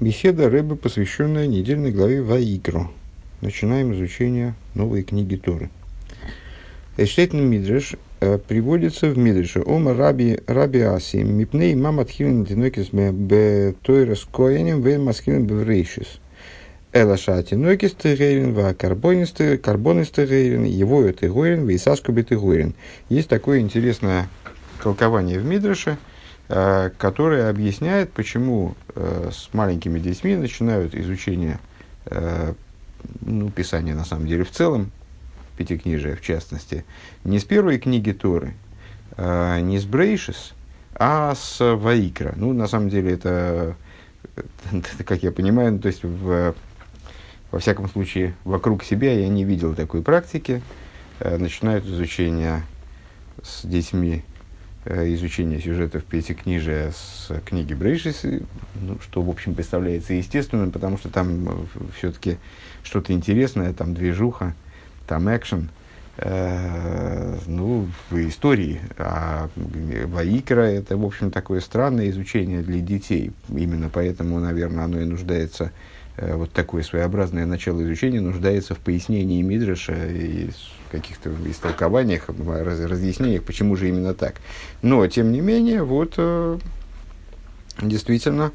Беседа Рэбе, посвященная недельной главе Ваикру. Начинаем изучение новой книги Торы. Эштейтн Мидреш э, приводится в Мидреше. Ома Раби, Раби Аси, Мипней мам отхилен тинокис бе тойрес коенем вен маскилен беврейшис. Элаша тинокис тегейрен ва карбонис тегейрен, его это тегейрен, вейсаску бе тегейрен. Есть такое интересное толкование в Э, которая объясняет, почему э, с маленькими детьми начинают изучение э, ну, Писания, на самом деле, в целом, Пятикнижия в частности, не с первой книги Торы, не с Брейшис, а с Ваикра. Ну, на самом деле, это, как я понимаю, ну, то есть, в, во всяком случае, вокруг себя я не видел такой практики. Начинают изучение с детьми Э, изучение сюжетов Пятикнижия с книги Брейшис, ну, что, в общем, представляется естественным, потому что там э, все-таки что-то интересное, там движуха, там экшен, э, ну, в истории. А Ваикра – это, в общем, такое странное изучение для детей. Именно поэтому, наверное, оно и нуждается Э, вот такое своеобразное начало изучения нуждается в пояснении Мидраша и каких-то истолкованиях, раз, разъяснениях, почему же именно так. Но, тем не менее, вот э, действительно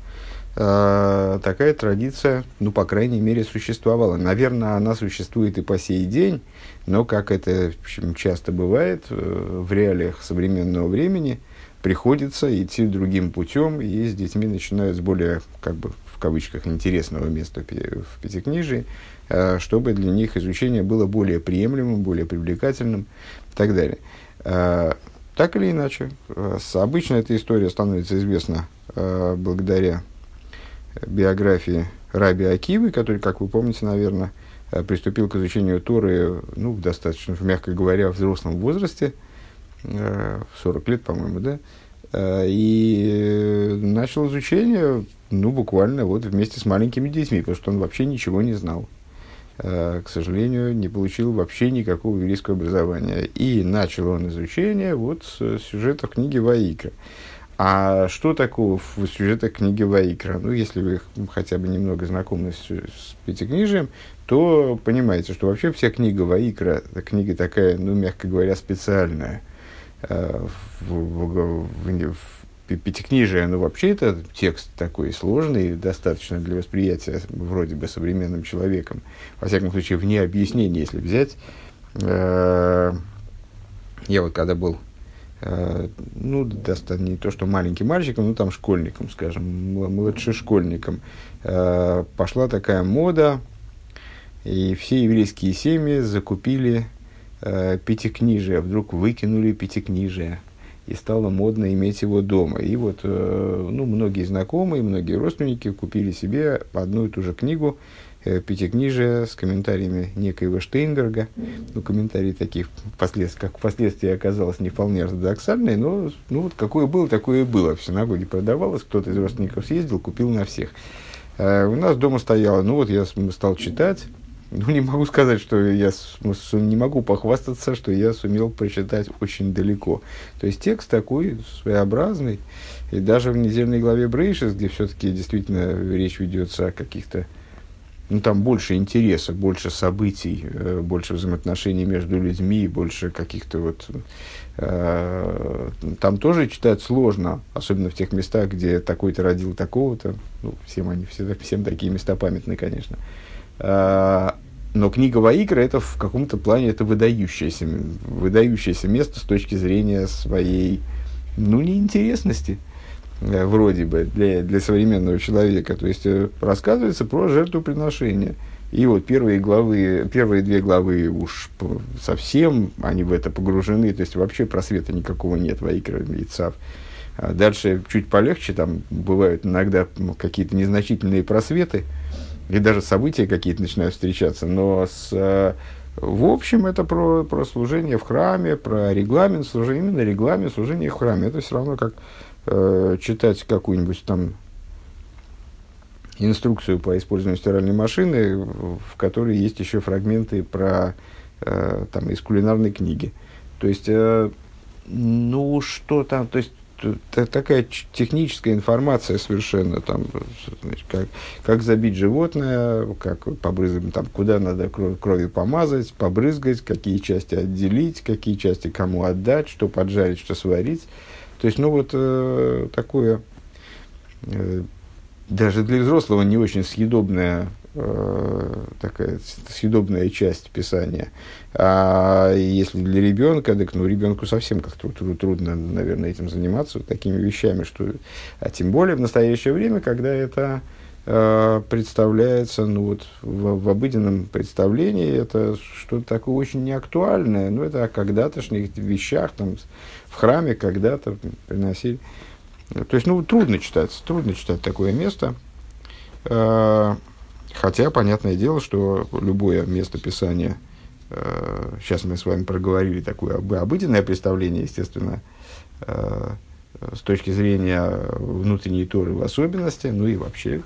э, такая традиция, ну, по крайней мере, существовала. Наверное, она существует и по сей день, но, как это часто бывает в реалиях современного времени, приходится идти другим путем, и с детьми начинают с более, как бы, кавычках, интересного места в Пятикнижии, э, чтобы для них изучение было более приемлемым, более привлекательным и так далее. Э, так или иначе, э, обычно эта история становится известна благодаря биографии Раби Акивы, который, как вы помните, наверное, приступил к изучению Торы ну, достаточно, мягко говоря, в взрослом возрасте, в 40 лет, по-моему, да, и начал изучение ну, буквально вот вместе с маленькими детьми, потому что он вообще ничего не знал. Э, к сожалению, не получил вообще никакого еврейского образования. И начал он изучение вот с сюжета книги Ваикра. А что такого в сюжетах книги Ваикра? Ну, если вы хотя бы немного знакомы с, с Пятикнижием, то понимаете, что вообще вся книга Ваикра, книга такая, ну, мягко говоря, специальная. Э, в, в, в, в Пятикнижие, ну, вообще это текст такой сложный, достаточно для восприятия вроде бы современным человеком. Во всяком случае, вне объяснения, если взять. Э, я вот когда был, э, ну, достаточно не то, что маленьким мальчиком, ну, там школьником, скажем, младшешкольником, э, пошла такая мода, и все еврейские семьи закупили пятикнижие, вдруг выкинули пятикнижие и стало модно иметь его дома. И вот э, ну, многие знакомые, многие родственники купили себе одну и ту же книгу э, Пятикнижие с комментариями некоего Штейнберга. Ну, комментарии такие, впоследствии, как впоследствии оказалось, не вполне ортодоксальные, но ну, вот какое было, такое и было. В синагоге продавалось, кто-то из родственников съездил, купил на всех. Э, у нас дома стояло, ну вот я стал читать, ну, не могу сказать, что я не могу похвастаться, что я сумел прочитать очень далеко. То есть текст такой своеобразный. И даже в недельной главе Брейшес, где все-таки действительно речь ведется о каких-то ну, там больше интереса, больше событий, э, больше взаимоотношений между людьми, больше каких-то вот... Э, там тоже читать сложно, особенно в тех местах, где такой-то родил такого-то. Ну, всем они, все, всем такие места памятны, конечно. Э, но книга Ваикра это в каком-то плане это выдающееся, выдающееся место с точки зрения своей, ну, неинтересности э, вроде бы для, для современного человека. То есть э, рассказывается про жертвоприношение. И вот первые главы, первые две главы уж совсем они в это погружены, то есть вообще просвета никакого нет, Ваикра и Цав. А дальше чуть полегче, там бывают иногда какие-то незначительные просветы, и даже события какие-то начинают встречаться, но с, э, в общем это про, про служение в храме, про регламент служения, именно регламент служения в храме. Это все равно как э, читать какую-нибудь там инструкцию по использованию стиральной машины, в которой есть еще фрагменты про э, там из кулинарной книги. То есть, э, ну что там, то есть такая техническая информация совершенно, там, значит, как, как забить животное, как побрызгать, там, куда надо кровь, кровью помазать, побрызгать, какие части отделить, какие части кому отдать, что поджарить, что сварить. То есть, ну вот э, такое, э, даже для взрослого не очень съедобное Э, такая съедобная часть писания. А если для ребенка, так ну ребенку совсем как-то трудно, наверное, этим заниматься, такими вещами, что, а тем более в настоящее время, когда это э, представляется, ну вот в, в обыденном представлении это что-то такое очень неактуальное, ну это о когда-тошних вещах, там, в храме когда-то приносили. То есть, ну, трудно читать, трудно читать такое место. Э, Хотя, понятное дело, что любое место писания, э, сейчас мы с вами проговорили такое обыденное представление, естественно, э, с точки зрения внутренней Торы в особенности, ну и вообще,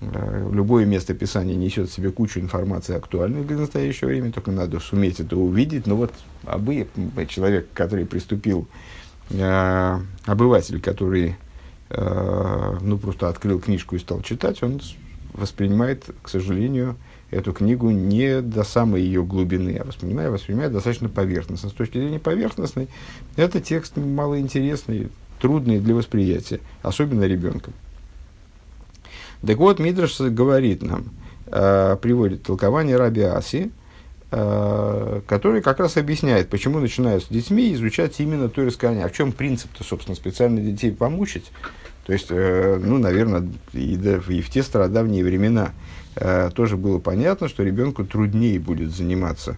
э, любое место писания несет в себе кучу информации актуальной для настоящего времени, только надо суметь это увидеть. Но вот обы, человек, который приступил, э, обыватель, который э, ну, просто открыл книжку и стал читать, он воспринимает, к сожалению, эту книгу не до самой ее глубины, а воспринимает, воспринимает достаточно поверхностно. С точки зрения поверхностной, это текст малоинтересный, трудный для восприятия, особенно ребенком. Так вот, Мидраш говорит нам, э, приводит толкование Раби Аси, э, который как раз объясняет, почему начинают с детьми изучать именно то раскаяние. А в чем принцип-то, собственно, специально детей помучить? То есть, э, ну, наверное, и, и в те стародавние времена э, тоже было понятно, что ребенку труднее будет заниматься.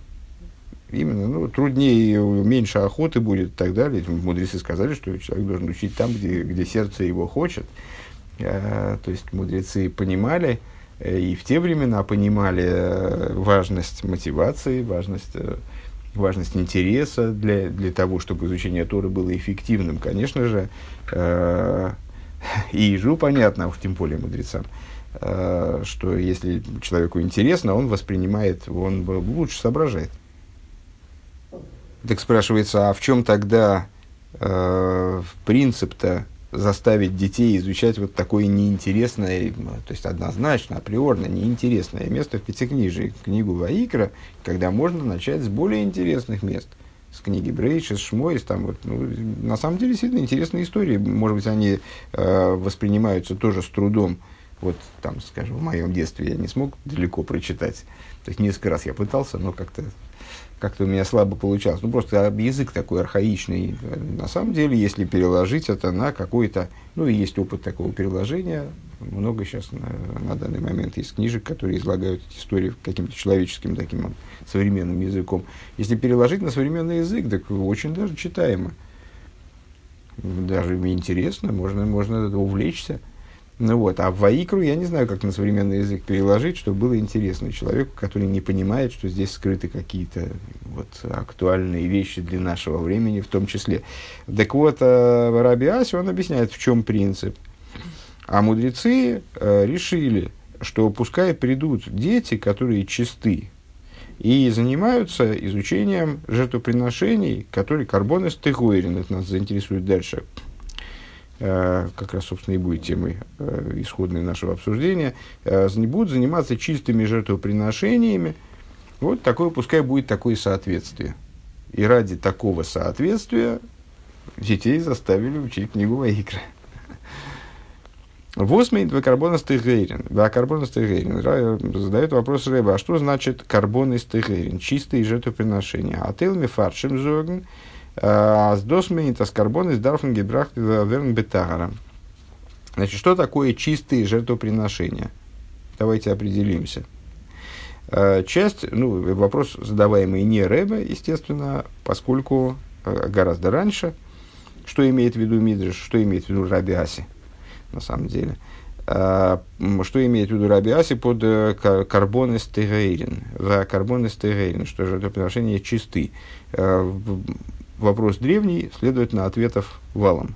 Именно, ну, труднее, меньше охоты будет и так далее. Мудрецы сказали, что человек должен учить там, где, где сердце его хочет. Э, то есть, мудрецы понимали, и в те времена понимали важность мотивации, важность, важность интереса для, для того, чтобы изучение Торы было эффективным. Конечно же, и ежу понятно, уж тем более мудрецам, э, что если человеку интересно, он воспринимает, он лучше соображает. Так спрашивается, а в чем тогда э, принцип-то заставить детей изучать вот такое неинтересное, то есть однозначно, априорно неинтересное место в Пятикнижии, книгу Ваикра, когда можно начать с более интересных мест – с книги Брейш, из Шмойс, там вот, ну, на самом деле действительно интересные истории. Может быть, они э, воспринимаются тоже с трудом. Вот там, скажем, в моем детстве я не смог далеко прочитать. То есть несколько раз я пытался, но как-то как-то у меня слабо получалось. Ну, просто язык такой архаичный. На самом деле, если переложить это на какой-то... Ну, есть опыт такого переложения. Много сейчас на, на данный момент есть книжек, которые излагают эти истории каким-то человеческим таким современным языком. Если переложить на современный язык, так очень даже читаемо. Даже интересно, можно, можно увлечься. Ну вот, а в Ваикру я не знаю, как на современный язык переложить, чтобы было интересно человеку, который не понимает, что здесь скрыты какие-то вот, актуальные вещи для нашего времени в том числе. Так вот, в Раби Асе он объясняет, в чем принцип. А мудрецы э, решили, что пускай придут дети, которые чисты, и занимаются изучением жертвоприношений, которые карбоны стыгуэрин, это нас заинтересует дальше, Э, как раз, собственно, и будет темой э, исходной нашего обсуждения, э, будут заниматься чистыми жертвоприношениями. Вот такое, пускай будет такое соответствие. И ради такого соответствия детей заставили учить книгу Ваикра. Восьмый карбонистый гейрин. Да, карбонистый гейрин. Задает вопрос Рэба, а что значит карбонистый гейрин? Чистые жертвоприношения. А телми фаршим зогн – с досмейнит аскарбон из дарфен гебрахт верн бетагара. Значит, что такое чистые жертвоприношения? Давайте определимся. Часть, ну, вопрос задаваемый не Рэбе, естественно, поскольку гораздо раньше, что имеет в виду Мидриш, что имеет в виду Рабиаси, на самом деле. А, что имеет в виду Рабиаси под э, карбон эстегейрин, в карбон эстегейрин, что жертвоприношения чисты вопрос древний, следовательно, ответов валом.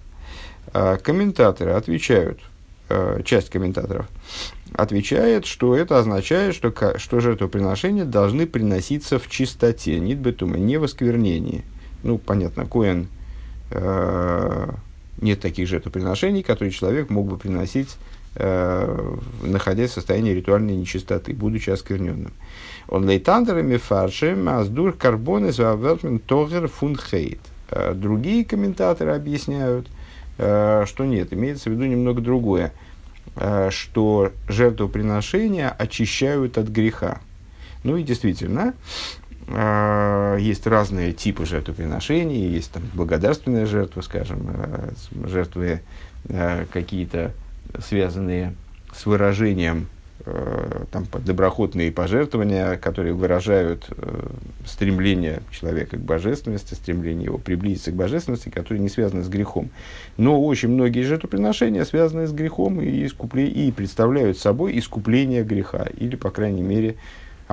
А, комментаторы отвечают, а, часть комментаторов отвечает, что это означает, что, что жертвоприношения должны приноситься в чистоте, нит бетума, не в осквернении. Ну, понятно, Коэн нет таких жертвоприношений, которые человек мог бы приносить, э, находясь в состоянии ритуальной нечистоты, будучи оскверненным. Он лейтандерами фаршем аздур карбоны завертмен тогер фунхейт. Э, другие комментаторы объясняют, э, что нет, имеется в виду немного другое, э, что жертвоприношения очищают от греха. Ну и действительно, есть разные типы жертвоприношений, есть там благодарственная жертва, скажем, жертвы какие-то связанные с выражением Э, там, доброходные пожертвования, которые выражают э, стремление человека к божественности, стремление его приблизиться к божественности, которые не связаны с грехом. Но очень многие жертвоприношения связаны с грехом и, искупле... и представляют собой искупление греха, или, по крайней мере,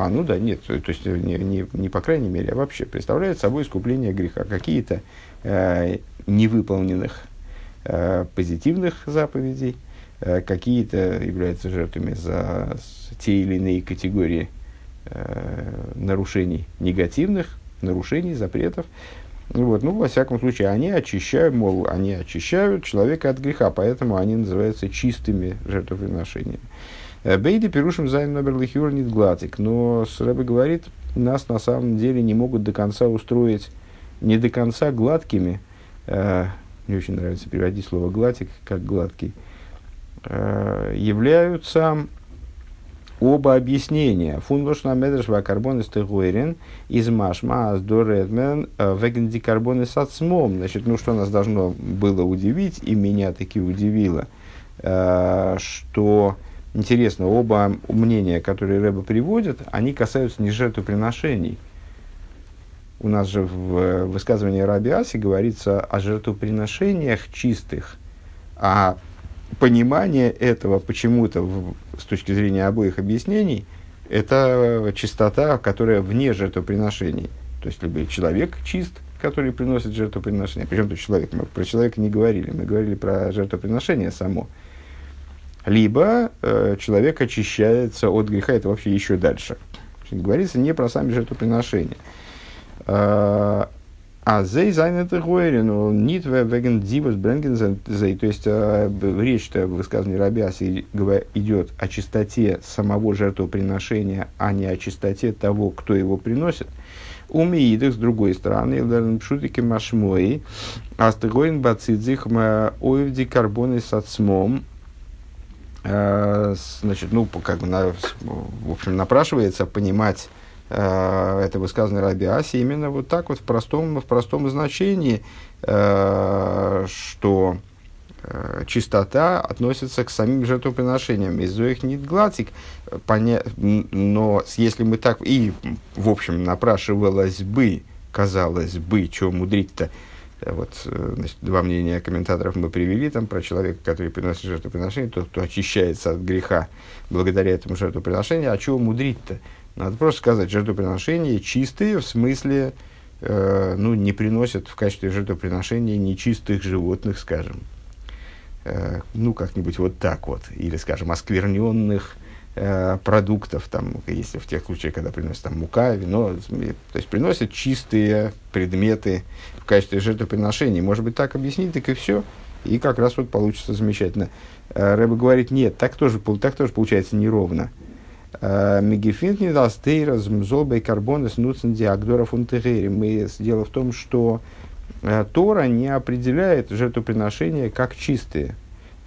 а, ну да, нет, то есть не, не, не по крайней мере, а вообще представляют собой искупление греха. Какие-то э, невыполненных э, позитивных заповедей – Э, какие-то являются жертвами за те или иные категории э, нарушений негативных, нарушений, запретов. Вот, ну, во всяком случае, они очищают, мол, они очищают человека от греха, поэтому они называются чистыми жертвоприношениями. Э, Бейди пирушим зайн номер лихюр нит гладик, но Рэбе говорит, нас на самом деле не могут до конца устроить, не до конца гладкими, э, мне очень нравится переводить слово гладик как гладкий, Э, являются оба объяснения. Фунлошна медреш вакарбон из из машма аздоредмен э, веген дикарбон из Значит, ну что нас должно было удивить, и меня таки удивило, что интересно, оба мнения, которые Рэба приводит, они касаются не жертвоприношений. У нас же в высказывании Раби Аси говорится о жертвоприношениях чистых, а понимание этого почему-то с точки зрения обоих объяснений, это чистота, которая вне жертвоприношений. То есть, либо человек чист, который приносит жертвоприношение. Причем тут человек, мы про человека не говорили, мы говорили про жертвоприношение само. Либо э, человек очищается от греха, это вообще еще дальше. Говорится не про сами жертвоприношения. А, а зей зайнет гойрен, нит веген дивус бренген зей. То есть э, речь-то в высказывании Рабиаси идет о чистоте самого жертвоприношения, а не о чистоте того, кто его приносит. У Миидах, с другой стороны, пшутики машмои, астегоин бацидзих оевди карбоны с отсмом, э, значит, ну, как бы, на, в общем, напрашивается понимать э, это высказано Раби Аси именно вот так вот в простом, в простом значении, э, что э, чистота относится к самим жертвоприношениям. Из их нет гладик, поня... но если мы так, и в общем напрашивалось бы, казалось бы, что мудрить-то, э, вот, э, значит, два мнения комментаторов мы привели там про человека, который приносит жертвоприношение, тот, кто очищается от греха благодаря этому жертвоприношению. А чего мудрить-то? Надо просто сказать, жертвоприношения чистые, в смысле, э, ну, не приносят в качестве жертвоприношения нечистых животных, скажем. Э, ну, как-нибудь вот так вот. Или, скажем, оскверненных э, продуктов, там, если в тех случаях, когда приносят там, мука, вино, то есть приносят чистые предметы в качестве жертвоприношений. Может быть, так объяснить, так и все. И как раз вот получится замечательно. Э, Рэба говорит, нет, так тоже, так тоже получается неровно. Э, Мегефинт не даст тейраз мзолбей карбонес нуцен диагдора фунтегери. Мы Дело в том, что Тора не определяет жертвоприношения как чистые.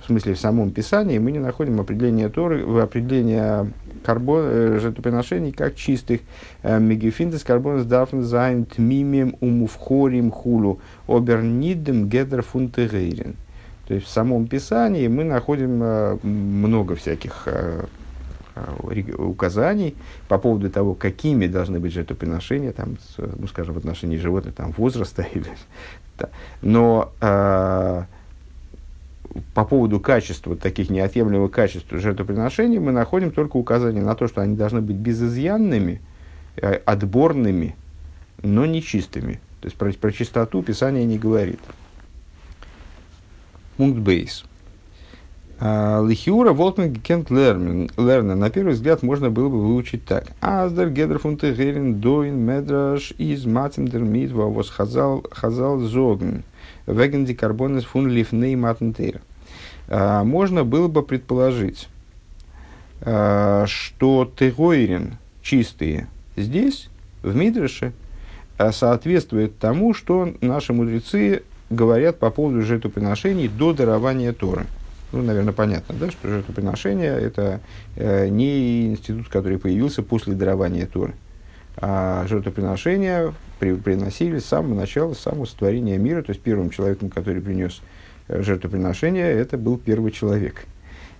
В смысле, в самом Писании мы не находим определения Торы, определения карбон, э, жертвоприношений как чистых. Мегефинтес карбонес дафн зайн тмимем умуфхорим хулу обернидем гедер фунтегейрин. То есть в самом Писании мы находим много всяких Э, указаний по поводу того, какими должны быть жертвоприношения, там, ну, скажем, в отношении животных, там, возраста. Или. Но э, по поводу качества, таких неотъемлемого качества жертвоприношений, мы находим только указание на то, что они должны быть безызъянными, э, отборными, но не чистыми. То есть про, про чистоту Писание не говорит. Пункт бейс. А, Лихиура Волтман Кент Лернер. На первый взгляд можно было бы выучить так. Аздер Гедер Фунтегерин Доин Медраш из Матимдер Митва Вос Хазал Хазал Зогн. Вегенди карбонес фун лифней матнтейра. Можно было бы предположить, что тегойрин, чистые, здесь, в Мидрыше, соответствует тому, что наши мудрецы говорят по поводу жертвоприношений до дарования Торы. Ну, наверное, понятно, да, что жертвоприношение – это э, не институт, который появился после дарования Торы. А жертвоприношения при, приносили с самого начала, с самого сотворения мира. То есть первым человеком, который принес э, жертвоприношение, это был первый человек.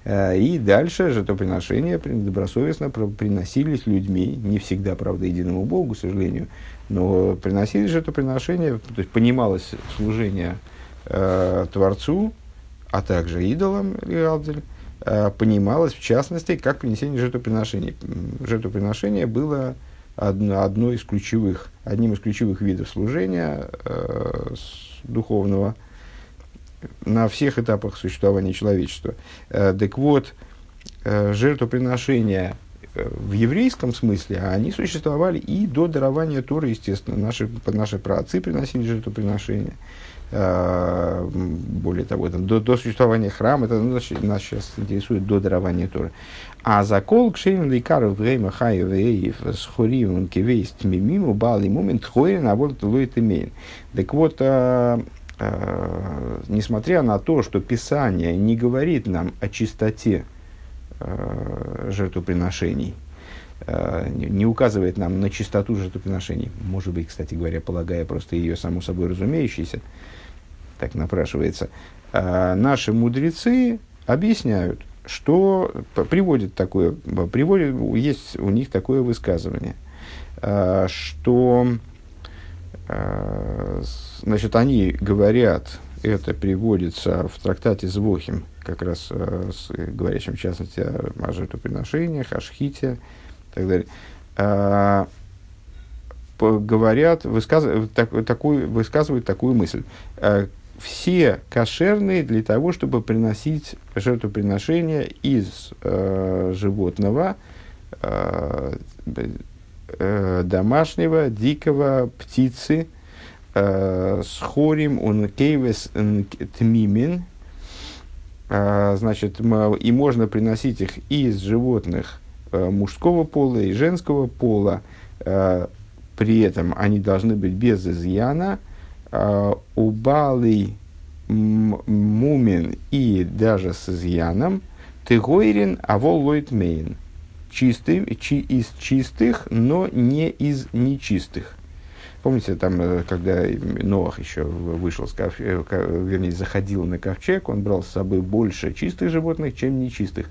Э, и дальше жертвоприношения добросовестно приносились людьми, не всегда, правда, единому Богу, к сожалению, но приносились жертвоприношения, то есть понималось служение э, Творцу, а также идолам Риалдель, э, понималось в частности как принесение жертвоприношений. Жертвоприношение было одно, из ключевых, одним из ключевых видов служения э, духовного на всех этапах существования человечества. Э, так вот, э, жертвоприношения э, в еврейском смысле, они существовали и до дарования Торы, естественно. Наши, наши праотцы приносили жертвоприношения. Э, более того, там, до, до существования храма, это ну, нас сейчас интересует до дарования Торы. А закол кшейн лейкаров грейма хаю веев с хоривым кивейс тмимиму бал и момент хойрен, а вот лует имеет. Так вот, а, а, несмотря на то, что Писание не говорит нам о чистоте а, жертвоприношений, а, не, указывает нам на чистоту жертвоприношений, может быть, кстати говоря, полагая просто ее само собой разумеющейся, так напрашивается, а, наши мудрецы объясняют, что приводит такое, приводит, есть у них такое высказывание, а, что а, значит, они говорят, это приводится в трактате Звохим, как раз с, говорящим в частности о жертвоприношениях, о шхите и так далее, говорят, высказывают, так, такую, высказывают такую мысль все кошерные для того, чтобы приносить жертвоприношения из э, животного, э, э, домашнего, дикого, птицы, э, с хорим он кейвес тмимин, э, значит, и можно приносить их из животных э, мужского пола и женского пола, э, при этом они должны быть без изъяна – убалый мумин и даже с изъяном, тыгойрин авол лойт мейн. Чистый, чи, из чистых, но не из нечистых. Помните, там, э, когда Ноах еще вышел с ковчег, э, вернее, заходил на ковчег, он брал с собой больше чистых животных, чем нечистых.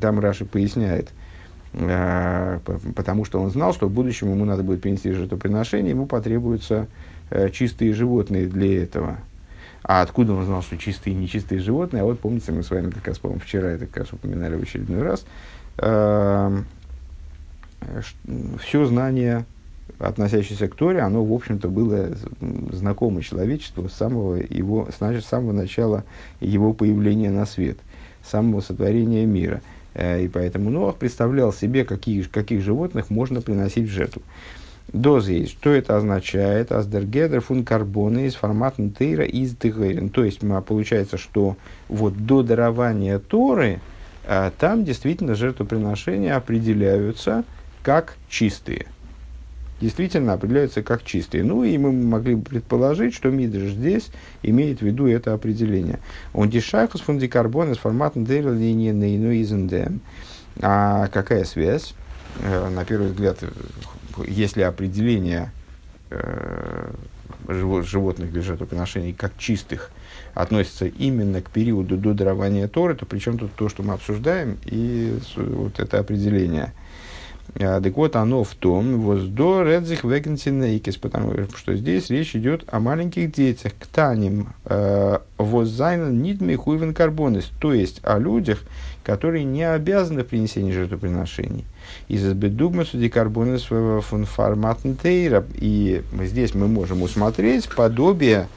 Там Раши поясняет, э, потому что он знал, что в будущем ему надо будет принести жертвоприношение, ему потребуется чистые животные для этого. А откуда он знал, что чистые и нечистые животные? А вот помните, мы с вами как раз, по вчера это как раз упоминали в очередной раз. Эм, Все знание, относящееся к Торе, оно, в общем-то, было знакомо человечеству с самого, его, с самого начала его появления на свет, с самого сотворения мира. Э, и поэтому Ноах представлял себе, каких, каких животных можно приносить в жертву. Дозы Что это означает? Аздергедер фун карбона из формата тейра из тыгерин. То есть получается, что вот до дарования Торы а, там действительно жертвоприношения определяются как чистые. Действительно определяются как чистые. Ну и мы могли бы предположить, что Мидриш здесь имеет в виду это определение. Он дешахус фундикарбон из формата дейра линии нейну А какая связь? Э, на первый взгляд если определение э, животных для жертвоприношений как чистых относится именно к периоду до дарования Торы, то причем тут то, что мы обсуждаем, и вот это определение. А, так вот, оно в том, воздо редзих вегенсинейкис, потому что здесь речь идет о маленьких детях, ктаним, э, воззайнен нидми хуйвен карбонис, то есть о людях, которые не обязаны в принесении жертвоприношений. Из бедугма суди карбона своего фунформатнтейра. И здесь мы можем усмотреть подобие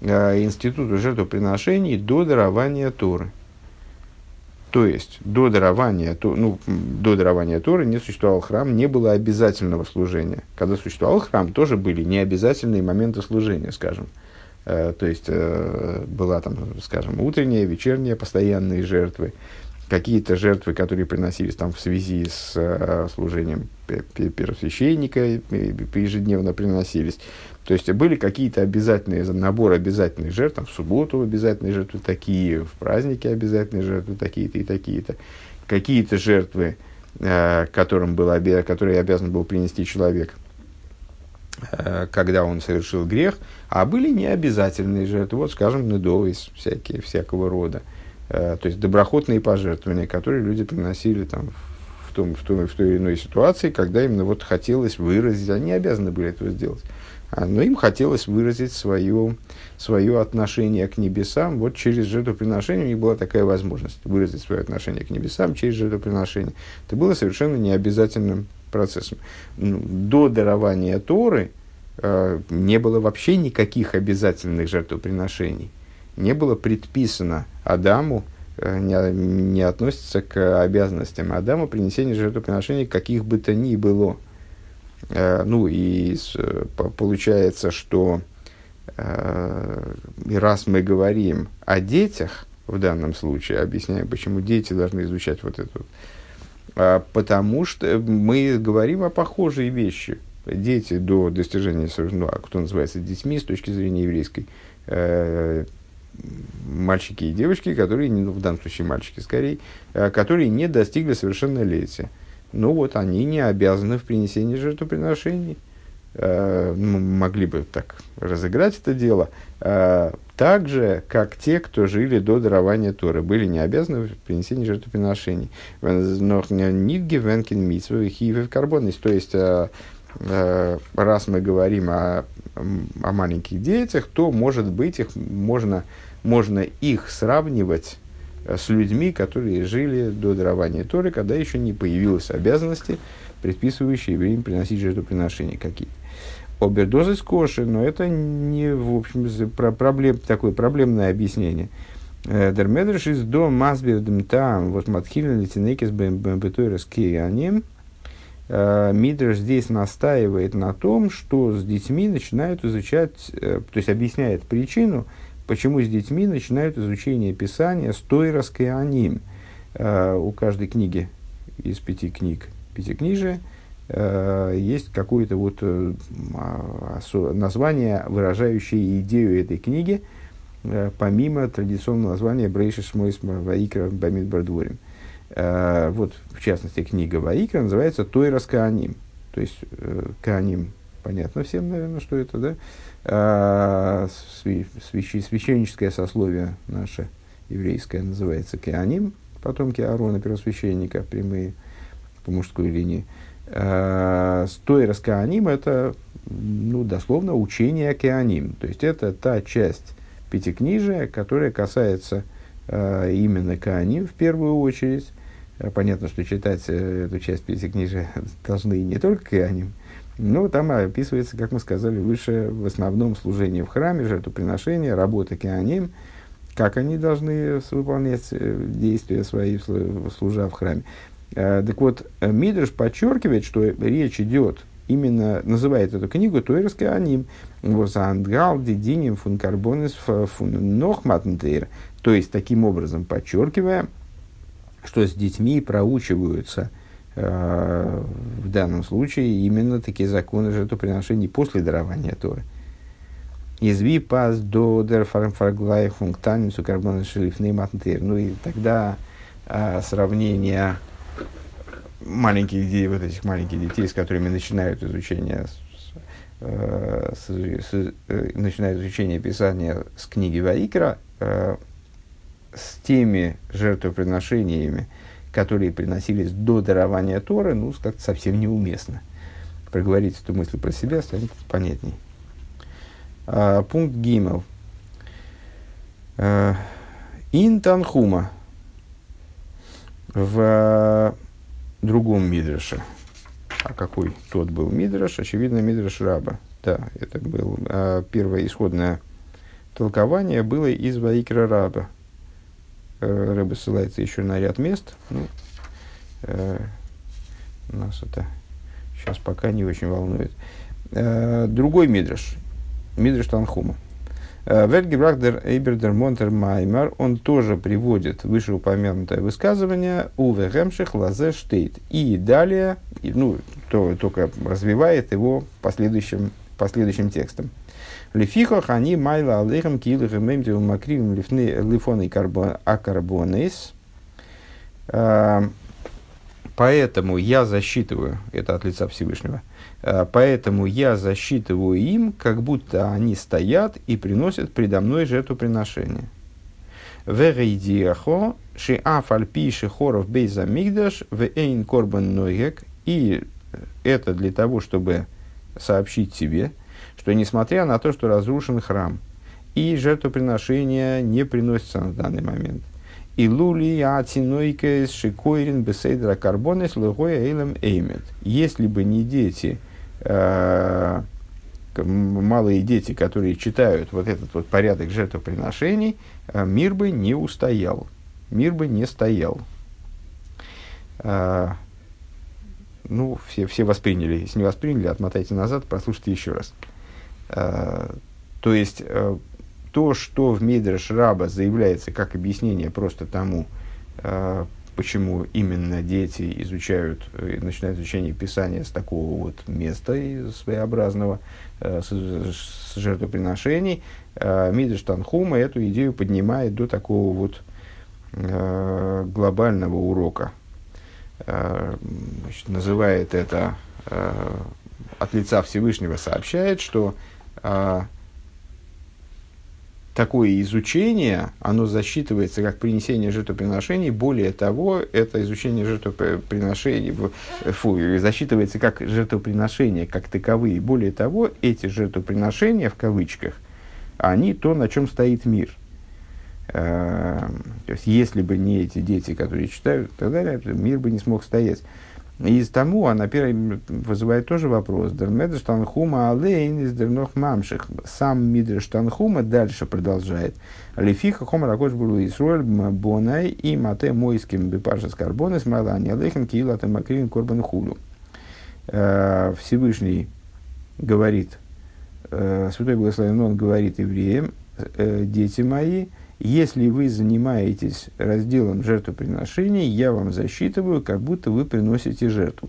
э, института жертвоприношений до дарования Торы. То есть до дарования, ну, до дарования Торы не существовал храм, не было обязательного служения. Когда существовал храм, тоже были необязательные моменты служения, скажем. то есть была там, скажем, утренняя, вечерняя, постоянные жертвы, какие-то жертвы, которые приносились там в связи с служением первосвященника, ежедневно приносились. То есть были какие-то обязательные, набор обязательных жертв, там, в субботу обязательные жертвы такие, в праздники обязательные жертвы такие-то и такие-то. Какие-то жертвы, э, которым был, которые обязан был принести человек, э, когда он совершил грех, а были необязательные жертвы, вот, скажем, недовис всякие, всякого рода. Э, то есть доброхотные пожертвования, которые люди приносили там, в, том, в, том, в той или иной ситуации, когда именно вот хотелось выразить, они обязаны были этого сделать. А, но им хотелось выразить свое, свое отношение к небесам. Вот через жертвоприношение у них была такая возможность выразить свое отношение к небесам через жертвоприношение. Это было совершенно необязательным процессом. Ну, до дарования Торы э, не было вообще никаких обязательных жертвоприношений. Не было предписано Адаму, э, не, не относится к обязанностям Адама принесения жертвоприношений каких бы то ни было – Э, ну и получается, что э, раз мы говорим о детях в данном случае, объясняем, почему дети должны изучать вот это, а, потому что мы говорим о похожей вещи. Дети до достижения, ну, а кто называется детьми с точки зрения еврейской, э, мальчики и девочки, которые, ну, в данном случае мальчики скорее, которые не достигли совершеннолетия ну вот они не обязаны в принесении жертвоприношений. Э, могли бы так разыграть это дело. Э, так же, как те, кто жили до дарования Торы, были не обязаны в принесении жертвоприношений. Нидги, Венкин, Митсвы, Хивев, Карбонис. То есть, э, э, раз мы говорим о, о маленьких детях, то, может быть, их можно, можно их сравнивать с людьми, которые жили до дарования Торы, когда еще не появилась обязанности, предписывающие евреям приносить жертвоприношения какие-то. Обердозы скоши, но это не, в общем, про проблем, такое проблемное объяснение. Э, Дермедрш из до масбердем там, вот матхильна литинекис бетойрес кианим. Э, Мидрш здесь настаивает на том, что с детьми начинают изучать, э, то есть объясняет причину, почему с детьми начинают изучение Писания с той раскаяним. Э, у каждой книги из пяти книг, пятикнижия, э, есть какое-то вот э, название, выражающее идею этой книги, помимо традиционного названия Брейшиш Мойс Ваикра Бамид Бардворим. Вот, в частности, книга Ваикра называется Той Раскааним. То есть, Кааним, понятно всем, наверное, что это, да? А, священническое сословие наше еврейское называется Кеаним, потомки Аарона, первосвященника, прямые по мужской линии. А, Стоирос Кеаним – это ну, дословно учение Кеаним. То есть, это та часть пятикнижия, которая касается э, именно Кеаним в первую очередь. Понятно, что читать э, эту часть пятикнижия должны не только Кеаним, ну, там описывается, как мы сказали выше, в основном служение в храме, жертвоприношение, работа кианим, как они должны выполнять э, действия свои, служа в храме. Э, так вот, Мидрш подчеркивает, что речь идет именно, называет эту книгу Туэрс Кианим, Возангал, Дидиним, фун карбонис, фун нохматнтейр. То есть, таким образом, подчеркивая, что с детьми проучиваются – в данном случае именно такие законы жертвоприношений после дарования Торы. Изви пас до дер фарглай функтанису карбона шелифней матнтер. Ну и тогда а, сравнение маленьких детей, вот этих маленьких детей, с которыми начинают изучение с, э, с, с, э, начинают изучение Писания с книги Ваикра, э, с теми жертвоприношениями, которые приносились до дарования Торы, ну, как-то совсем неуместно. Проговорить эту мысль про себя станет понятней. А, пункт Гимел. А, Интанхума в другом Мидраше. А какой тот был Мидраш? Очевидно, Мидраш Раба. Да, это был а, первое исходное толкование было из Ваикра Раба. Э, Рэбе ссылается еще на ряд мест. Ну, э, нас это сейчас пока не очень волнует. Э, другой Мидраш. Мидраш Танхума. Вергебрагдер Эйбердер Монтер Маймер, он тоже приводит вышеупомянутое высказывание у Вегемших Лазе Штейт. И далее, ну, то, только развивает его последующим, последующим текстом. Лефихах они майла алейхам килы гемемдиум макривим лифоны акарбонейс. Поэтому я засчитываю, это от лица Всевышнего, Э, поэтому я засчитываю им, как будто они стоят и приносят предо мной жертвоприношение. Верейдиахо, шиаф альпи шихоров бейза мигдаш, вейн корбан нойгек. И это для того, чтобы сообщить тебе, что несмотря на то, что разрушен храм, и жертвоприношение не приносится на данный момент, и лули ацинойкес шикойрин бесейдра карбонес лугоя эйлем эймет. Если бы не дети, Э, малые дети, которые читают вот этот вот порядок жертвоприношений, э, мир бы не устоял, мир бы не стоял. Ну, все, все восприняли. Если не восприняли, отмотайте назад, прослушайте еще раз. То есть, то, что в Мейдреш Раба заявляется как объяснение просто тому, почему именно дети изучают, э, начинают изучение Писания с такого вот места своеобразного, э, с, с жертвоприношений. Э, Мидриш Танхума эту идею поднимает до такого вот глобального урока. Значит, называет это от лица Всевышнего сообщает, что такое изучение, оно засчитывается как принесение жертвоприношений. Более того, это изучение жертвоприношений фу, засчитывается как жертвоприношения, как таковые. Более того, эти жертвоприношения, в кавычках, они то, на чем стоит мир. Эм, то есть, если бы не эти дети, которые читают, тогда мир бы не смог стоять. И из тому она вызывает тоже вопрос. Дермедр Штанхума Алейн из Дернох Мамших. Сам Мидр Штанхума дальше продолжает. Лефиха Хомар Акош Буру Исруэль Бонай и Мате Мойским Бепаша Скарбонес Малани Алейхем Киила Тамакрин Корбан Хулю. Э, Всевышний говорит, э, Святой Благословен Он говорит евреям, «Э, дети мои, если вы занимаетесь разделом жертвоприношений, я вам засчитываю, как будто вы приносите жертву.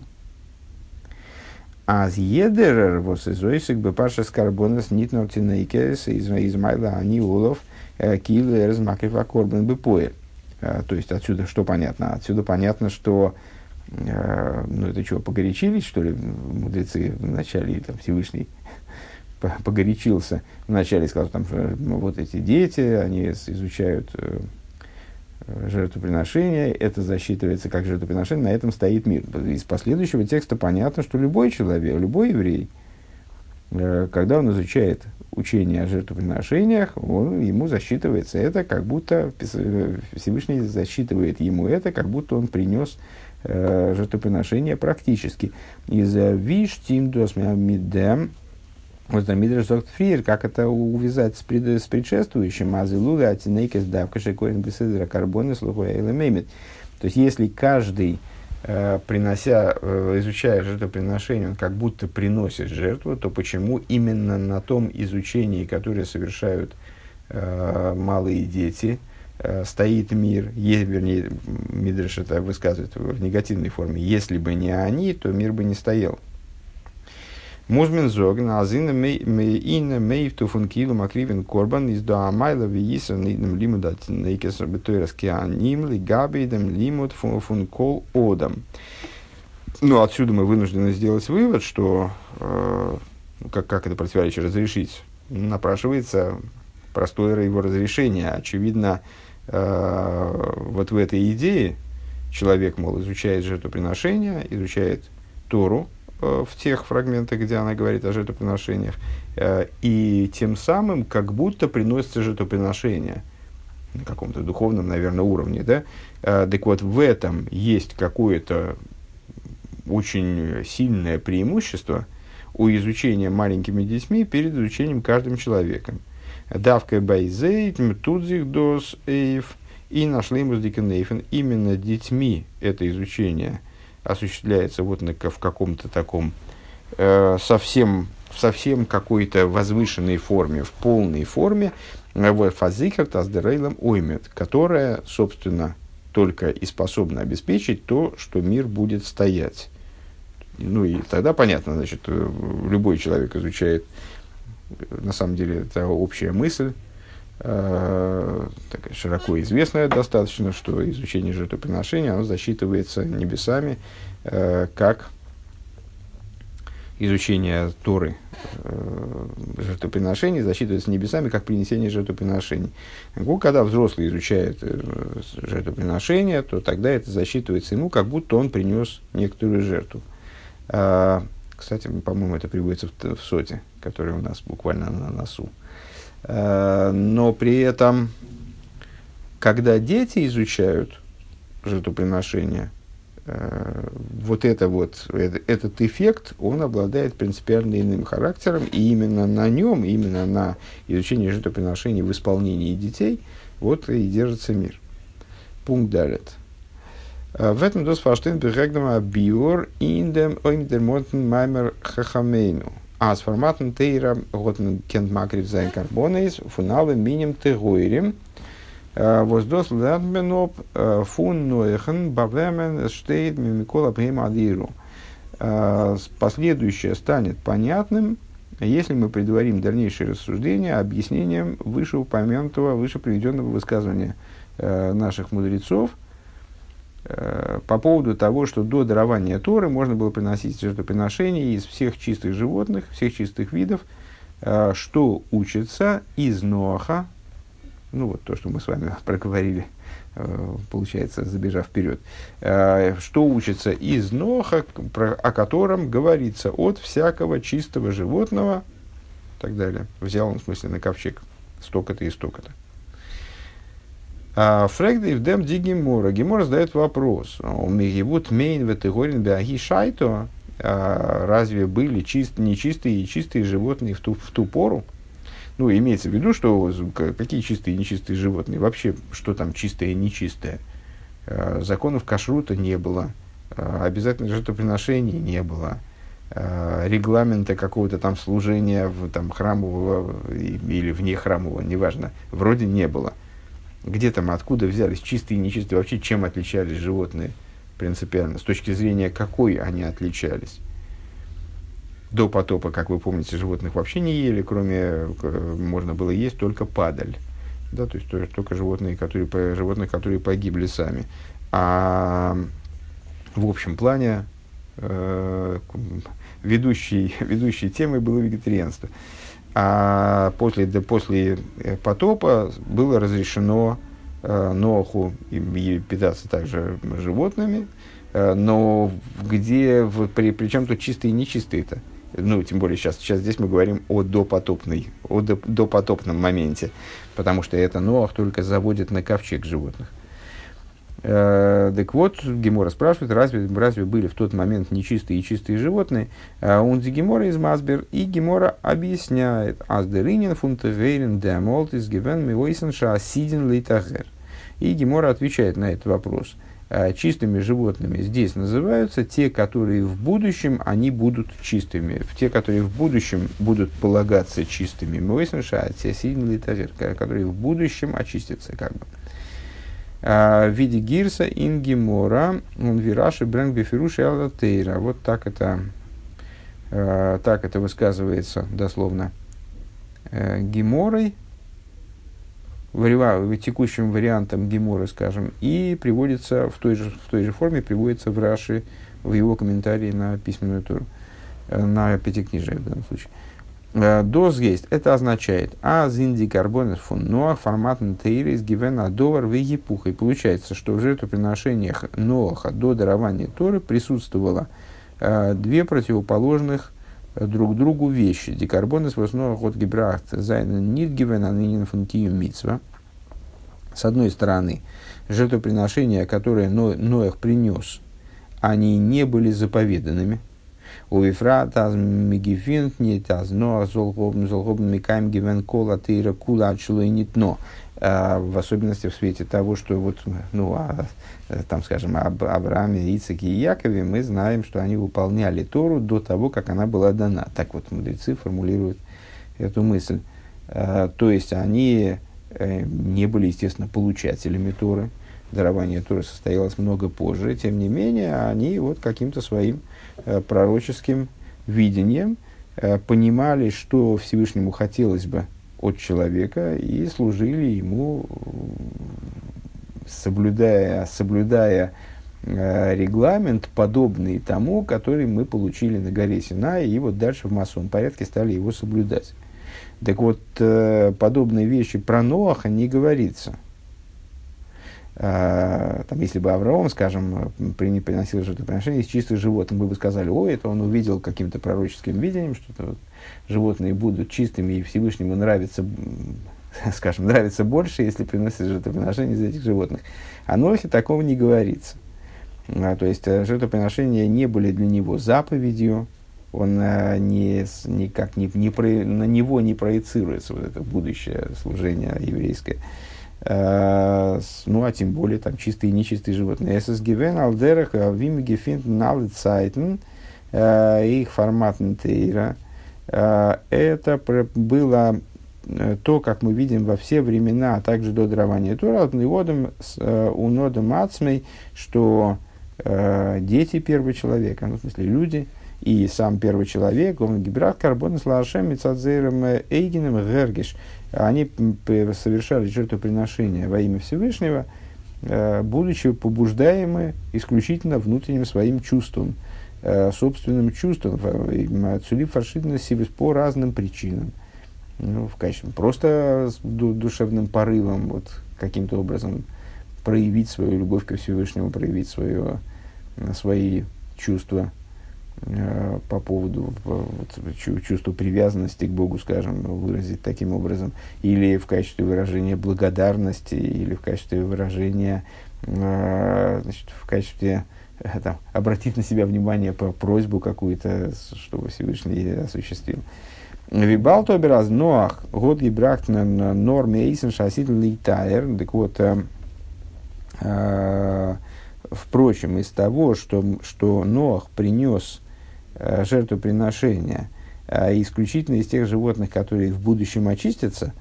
Аз едерер вос изойсик бы паша скарбонас нитнор тинейкес из майла они улов э, кил размакива корбан бы поэль. Э, то есть отсюда что понятно? Отсюда понятно, что э, ну это что, погорячились, что ли, мудрецы в там, Всевышний погорячился вначале, сказал, там, что ну, вот эти дети, они изучают э, жертвоприношение, это засчитывается как жертвоприношение, на этом стоит мир. Из последующего текста понятно, что любой человек, любой еврей, э, когда он изучает учение о жертвоприношениях, он, ему засчитывается это, как будто Всевышний засчитывает ему это, как будто он принес э, жертвоприношение практически. Из виш тим дос мидем вот там Мидриш Зогт Фриер, как это увязать с, пред, с предшествующим, азилули атинейкес давка шекоин беседра карбоны слухуя элемемит. То есть, если каждый, э, принося, э, изучая жертвоприношение, он как будто приносит жертву, то почему именно на том изучении, которое совершают э, малые дети, э, стоит мир, е, вернее, Мидриш это высказывает в негативной форме, если бы не они, то мир бы не стоял. Музмен зоген, азина ина мейфту фун килу макривен корбан из до амайла вииса нидем лимудат нейкес бетойрас кианим ли габидем лимут фун кол одам. Ну, отсюда мы вынуждены сделать вывод, что э, как, как это противоречие разрешить, напрашивается простое его разрешение. Очевидно, э, вот в этой идее человек, мол, изучает жертвоприношения, изучает Тору, в тех фрагментах, где она говорит о жертвоприношениях, э, и тем самым как будто приносится жертвоприношение на каком-то духовном, наверное, уровне. Да? Э, так вот, в этом есть какое-то очень сильное преимущество у изучения маленькими детьми перед изучением каждым человеком. Давка байзейт, мтудзих дос эйв, и нашли муздикенейфен. Именно детьми это изучение – осуществляется вот на, в каком-то таком э, совсем в совсем какой-то возвышенной форме, в полной форме, вот фазикер таздерейлом оймет, которая, собственно, только и способна обеспечить то, что мир будет стоять. Ну и тогда понятно, значит, любой человек изучает, на самом деле, это общая мысль, э, такая широко известная достаточно, что изучение жертвоприношения, оно засчитывается небесами, э, как изучение Торы э, жертвоприношений засчитывается небесами как принесение жертвоприношений. Когда взрослый изучает э, жертвоприношение, то тогда это засчитывается ему, как будто он принес некоторую жертву. А, кстати, по-моему, это приводится в, в соте, который у нас буквально на носу. А, но при этом, когда дети изучают жертвоприношение, Э, вот, это вот этот эффект, он обладает принципиально иным характером, и именно на нем, именно на изучении жертвоприношений в исполнении детей, вот и держится мир. Пункт далит. Э, в этом дос фаштен бегегдама биор индем оймдермотен маймер хахамейну. А с форматом тейра готен кент макрив зайн карбонейс фуналы миним тегойрим – Воздос лернбеноп фун ноехен бавемен штейт мимикола адиру. Последующее станет понятным, если мы предварим дальнейшее рассуждение объяснением вышеупомянутого, выше приведенного высказывания наших мудрецов по поводу того, что до дарования Торы можно было приносить жертвоприношения из всех чистых животных, всех чистых видов, что учится из Ноаха, ну вот то, что мы с вами проговорили, э, получается, забежав вперед, э, что учится из Ноха, о котором говорится от всякого чистого животного, так далее. Взял он, в смысле, на ковчег столько-то и столько-то. А Фрегдейв дем ди Гемора. Гемора задает вопрос. Мегибут мейн ветегорин беаги шайто. А разве были чист, нечистые и чистые животные в ту, в ту пору? Ну, имеется в виду, что какие чистые и нечистые животные, вообще, что там чистое и нечистое. А, законов кашрута не было, а, обязательных жертвоприношений не было, а, регламента какого-то там служения в, там, храмового или вне храмового, неважно, вроде не было. Где там, откуда взялись чистые и нечистые, вообще чем отличались животные принципиально, с точки зрения какой они отличались до потопа, как вы помните, животных вообще не ели, кроме, э, можно было есть только падаль. Да, то есть только животные, которые, животных, которые погибли сами. А в общем плане э, ведущей, ведущей темой было вегетарианство. А после, да, после э, потопа было разрешено э, Ноху и, и питаться также животными, э, но где, в, при, причем тут чистые и нечистые-то ну, тем более сейчас, сейчас здесь мы говорим о допотопной, о допотопном моменте, потому что это Ноах только заводит на ковчег животных. Э, так вот, Гемора спрашивает, разве, разве были в тот момент нечистые и чистые животные? Э, он Гемора из Мазбер, и Гемора объясняет, Аздеринин фунтегейрин демолт из гивен мивойсенша асидин лейтагер. И Гемора отвечает на этот вопрос – Э, чистыми животными здесь называются те, которые в будущем они будут чистыми, те, которые в будущем будут полагаться чистыми. Мойсенша, а те сильные которые в будущем очистятся как бы. А, в виде гирса ингемора вираши брэнг бефируши алатейра. Вот так это, э, так это высказывается дословно э, геморой, текущим вариантом Гемора, скажем, и приводится в той, же, в той же форме, приводится в Раши в его комментарии на письменную туру, э, на пятикнижие в данном случае. Э, Доз есть. Это означает а зинди карбонес фун ноах формат тейрис гивена довар в. И получается, что в жертвоприношениях Ноаха до дарования Торы присутствовало э, две противоположных друг другу вещи. Декарбонес в основном от гибрахт зайнен нит гивен анинин фунтию митсва. С одной стороны, жертвоприношения, которые Ноях принес, они не были заповеданными. У Ифрат аз мигифинт не таз но золгобн золгобн микаем гивен кола тыра кула не но. В особенности в свете того, что вот, ну, а, там, скажем, об Аврааме, Ицеке и Якове, мы знаем, что они выполняли Тору до того, как она была дана. Так вот мудрецы формулируют эту мысль. То есть они э, не были, естественно, получателями Торы, дарование Торы состоялось много позже, тем не менее, они вот каким-то своим э, пророческим видением э, понимали, что Всевышнему хотелось бы от человека, и служили ему, соблюдая, соблюдая э, регламент, подобный тому, который мы получили на горе Синай, и вот дальше в массовом порядке стали его соблюдать. Так вот, э, подобные вещи про Ноаха не говорится – там, если бы Авраам, скажем, приносил жертвоприношение из чистых животных, мы бы сказали, ой, это он увидел каким-то пророческим видением, что вот, животные будут чистыми, и Всевышнему нравится, скажем, нравится больше, если приносят жертвоприношение из этих животных. А Нохе такого не говорится. А, то есть, э, жертвоприношения не были для него заповедью, он а, не, никак не, не про, на него не проецируется вот это будущее служение еврейское. Э, ну, а тем более там чистые и нечистые животные. Es given алдерах вим гефинд налицайтен их формат тейра. Это было э, то, как мы видим во все времена, а также до дарования Тора, от Неводом, э, у Нодом Ацмей, что дети первого человека, ну, в смысле люди, и сам первый человек, он гибрат карбон с лашем и цадзейром эйгином гергиш, они совершали жертвоприношение во имя Всевышнего, э, будучи побуждаемы исключительно внутренним своим чувством, э, собственным чувством, отсюда фаршидности по разным причинам. Ну, в качестве просто душевным порывом, вот каким-то образом проявить свою любовь ко Всевышнему, проявить свое, свои чувства Э, по поводу вот, чувства привязанности к Богу, скажем, выразить таким образом, или в качестве выражения благодарности, или в качестве выражения, э, значит, в качестве э, там, обратить на себя внимание по просьбу какую-то, чтобы Всевышний осуществил. Вибал тобераз Ноах, год гибрахт на норме эйсен шасит лейтайр. Так вот, впрочем, из того, что, что Ноах принес Э, жертвоприношения э, исключительно из тех животных, которые в будущем очистятся,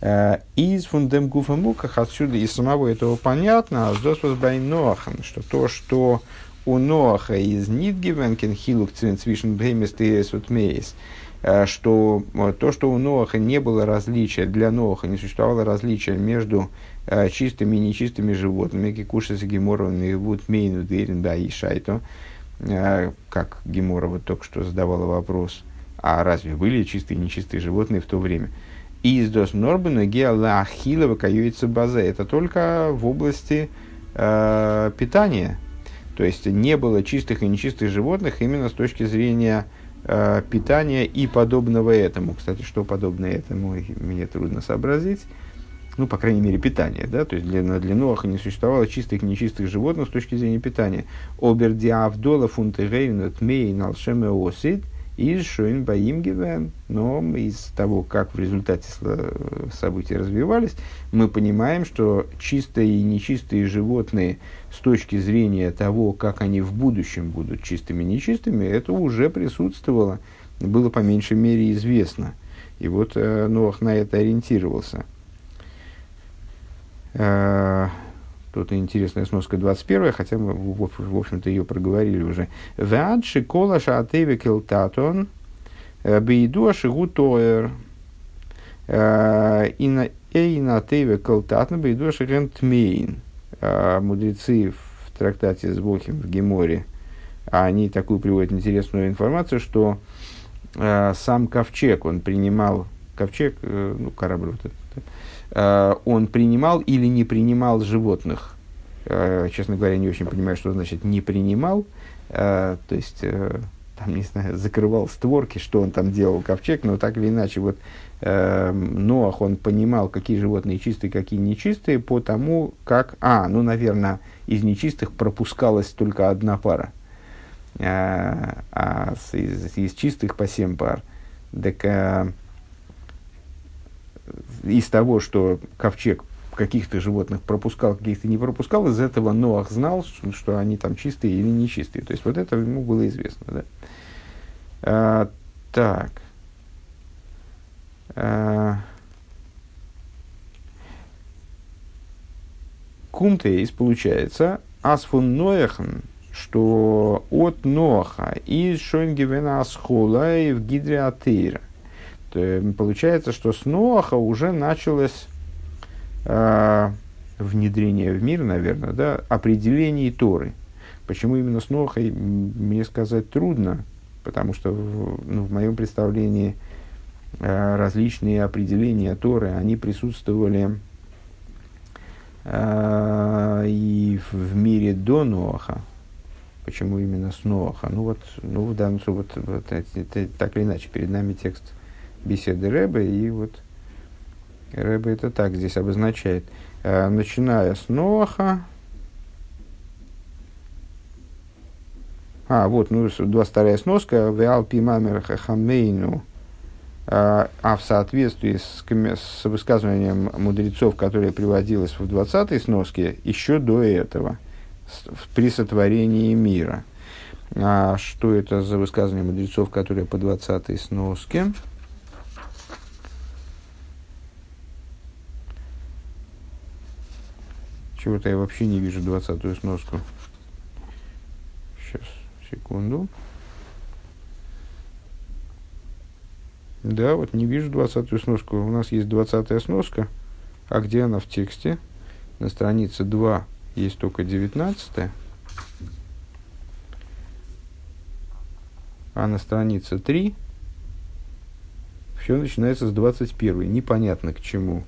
э, из фундем гуфа муках, отсюда из самого этого понятно, а с бай Ноахан, что то, что у Ноаха из Нидгивенкен хилук цвишен бремест и мейс, что то, что у Ноаха не было различия, для Ноаха не существовало различия между чистыми и нечистыми животными, кикушасы геморовыми, вот мейну дверин да и шайто, Э, как Геморова только что задавала вопрос, а разве были чистые и нечистые животные в то время? Из дос норбена геала ахилова каюется база. Это только в области э, питания. То есть не было чистых и нечистых животных именно с точки зрения э, питания и подобного этому. Кстати, что подобное этому, мне трудно сообразить ну, по крайней мере, питание, да, то есть для, для Ноаха не существовало чистых и нечистых животных с точки зрения питания. Обердиавдола фунтегейнут мейн алшеме осид из шоин баим. Но из того, как в результате событий развивались, мы понимаем, что чистые и нечистые животные с точки зрения того, как они в будущем будут чистыми и нечистыми, это уже присутствовало, было по меньшей мере известно. И вот э, Ноах на это ориентировался – Э, тут интересная сноска 21, хотя мы, в, общем-то, ее проговорили уже. Вадши кола шаатеви келтатон э, бейду ашигу тоэр. Э, эйна теве келтатон бейду ашиген тмейн. Мудрецы в трактате с Бохим в Геморе, они такую приводят интересную информацию, что сам ковчег, он принимал, ковчег, ну, корабль вот этот, Э, он принимал или не принимал животных. Э, честно говоря, не очень понимаю, что значит не принимал. Э, то есть, там, не знаю, закрывал створки, что он там делал, ковчег, но так или иначе, вот Ноах, он понимал, какие животные чистые, какие нечистые, по тому, как, а, ну, наверное, из нечистых пропускалась только одна пара. а, а из, из чистых по семь пар. Так из того, что ковчег каких-то животных пропускал, каких-то не пропускал, из этого Ноах знал, что они там чистые или нечистые. То есть вот это ему было известно. Да? А, так. А, Кумтейс получается Асфун Нояхан, что от Ноха из Шойнгевена Асхола и в Гидре. Получается, что с Ноаха уже началось э, внедрение в мир, наверное, да, определений Торы. Почему именно с Ноахой, мне сказать трудно, потому что в, ну, в моем представлении э, различные определения Торы, они присутствовали э, и в, в мире до Ноаха, Почему именно с Ноаха? Ну вот, ну в данном случае, вот, вот так или иначе, перед нами текст беседы Рэбе, и вот Рэбе это так здесь обозначает. Э, начиная с Ноаха, А, вот, ну, 22 сноска, Веалпи Мамер Хамейну, а, а в соответствии с, с высказыванием мудрецов, которое приводилось в 20 сноске, еще до этого – при сотворении мира. А что это за высказывание мудрецов, которые по 20 сноске? Чего-то я вообще не вижу 20 сноску. Сейчас, секунду. Да, вот не вижу 20 сноску. У нас есть 20 сноска. А где она в тексте? На странице 2 есть только 19 а на странице 3 все начинается с 21 непонятно к чему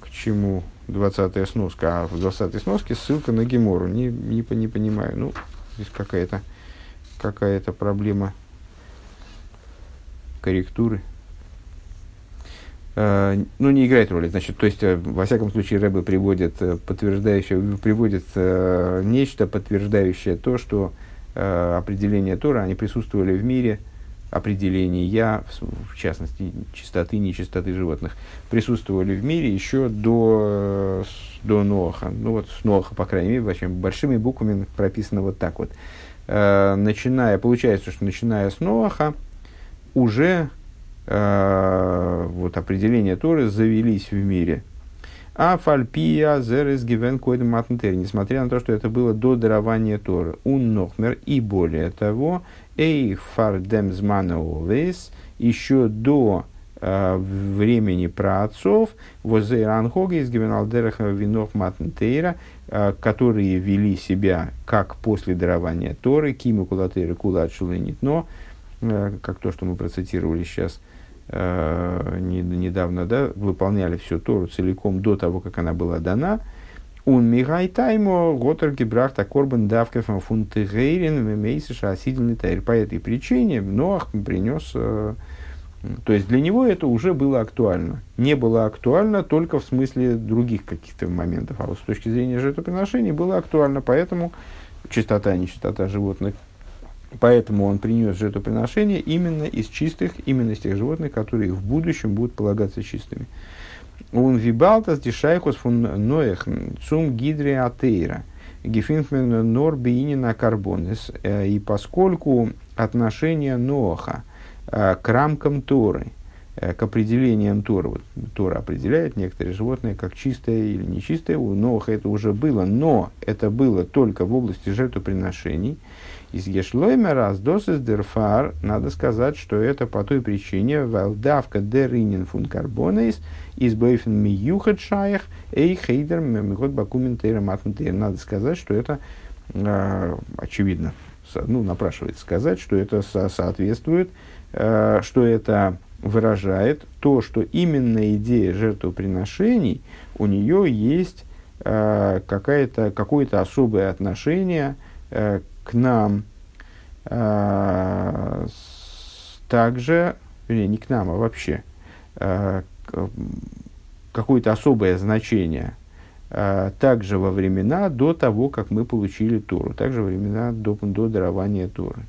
к чему 20 сноска а в 20 сноске ссылка на Гемору не, не, не понимаю ну здесь какая-то какая-то проблема корректуры Э, ну, не играет роли. Значит, то есть, э, во всяком случае, Рэбе приводит, э, подтверждающее, приводит нечто, подтверждающее то, что определения Тора, они присутствовали в мире, определения, я, в частности, чистоты, нечистоты животных, присутствовали в мире еще до, до Ноаха. Ну, вот с Ноаха, по крайней мере, вообще, большими буквами прописано вот так вот. Начиная, получается, что начиная с Ноаха, уже э, вот, определения Торы завелись в мире. А фальпия зерес гивен койдем матнтер, несмотря на то, что это было до дарования Торы. Un нохмер и более того, эй фардем змана еще до э, времени праотцов, возле ранхога из гивеналдераха винов матнтейра, э, которые вели себя как после дарования Торы, киму кулатейра кула но, э, как то, что мы процитировали сейчас, э, не, недавно да, выполняли всю Тору целиком до того, как она была дана. Он мигай таймо готер гибрахта корбан давкефам фунтегейрин мейсиша осидельный тайр. По этой причине Ноах принес... То есть для него это уже было актуально. Не было актуально только в смысле других каких-то моментов. А вот с точки зрения жертвоприношений было актуально. Поэтому чистота, нечистота животных Поэтому он принес жертвоприношение именно из чистых, именно из тех животных, которые в будущем будут полагаться чистыми. Он вибалтас дишайхус фун ноэх цум гидре атеира. Гефинфмен нор биинина карбонес. И поскольку отношение Ноаха к рамкам Торы, к определениям Торы, вот, Тора определяет некоторые животные как чистое или нечистое, у Ноаха это уже было, но это было только в области жертвоприношений – из Ешлоймера с досыс дерфар, надо сказать, что это по той причине, валдавка деринин фун карбонейс, из бейфен миюхат шаях, эй хейдер бакументейра матментейр. Надо сказать, что это, э, очевидно, ну, напрашивается сказать, что это со соответствует, э, что это выражает то, что именно идея жертвоприношений, у нее есть э, какое-то особое отношение э, к нам э, также, вернее, не к нам, а вообще, э, какое-то особое значение а, также во времена до того, как мы получили Тору, также во времена до, до дарования Торы.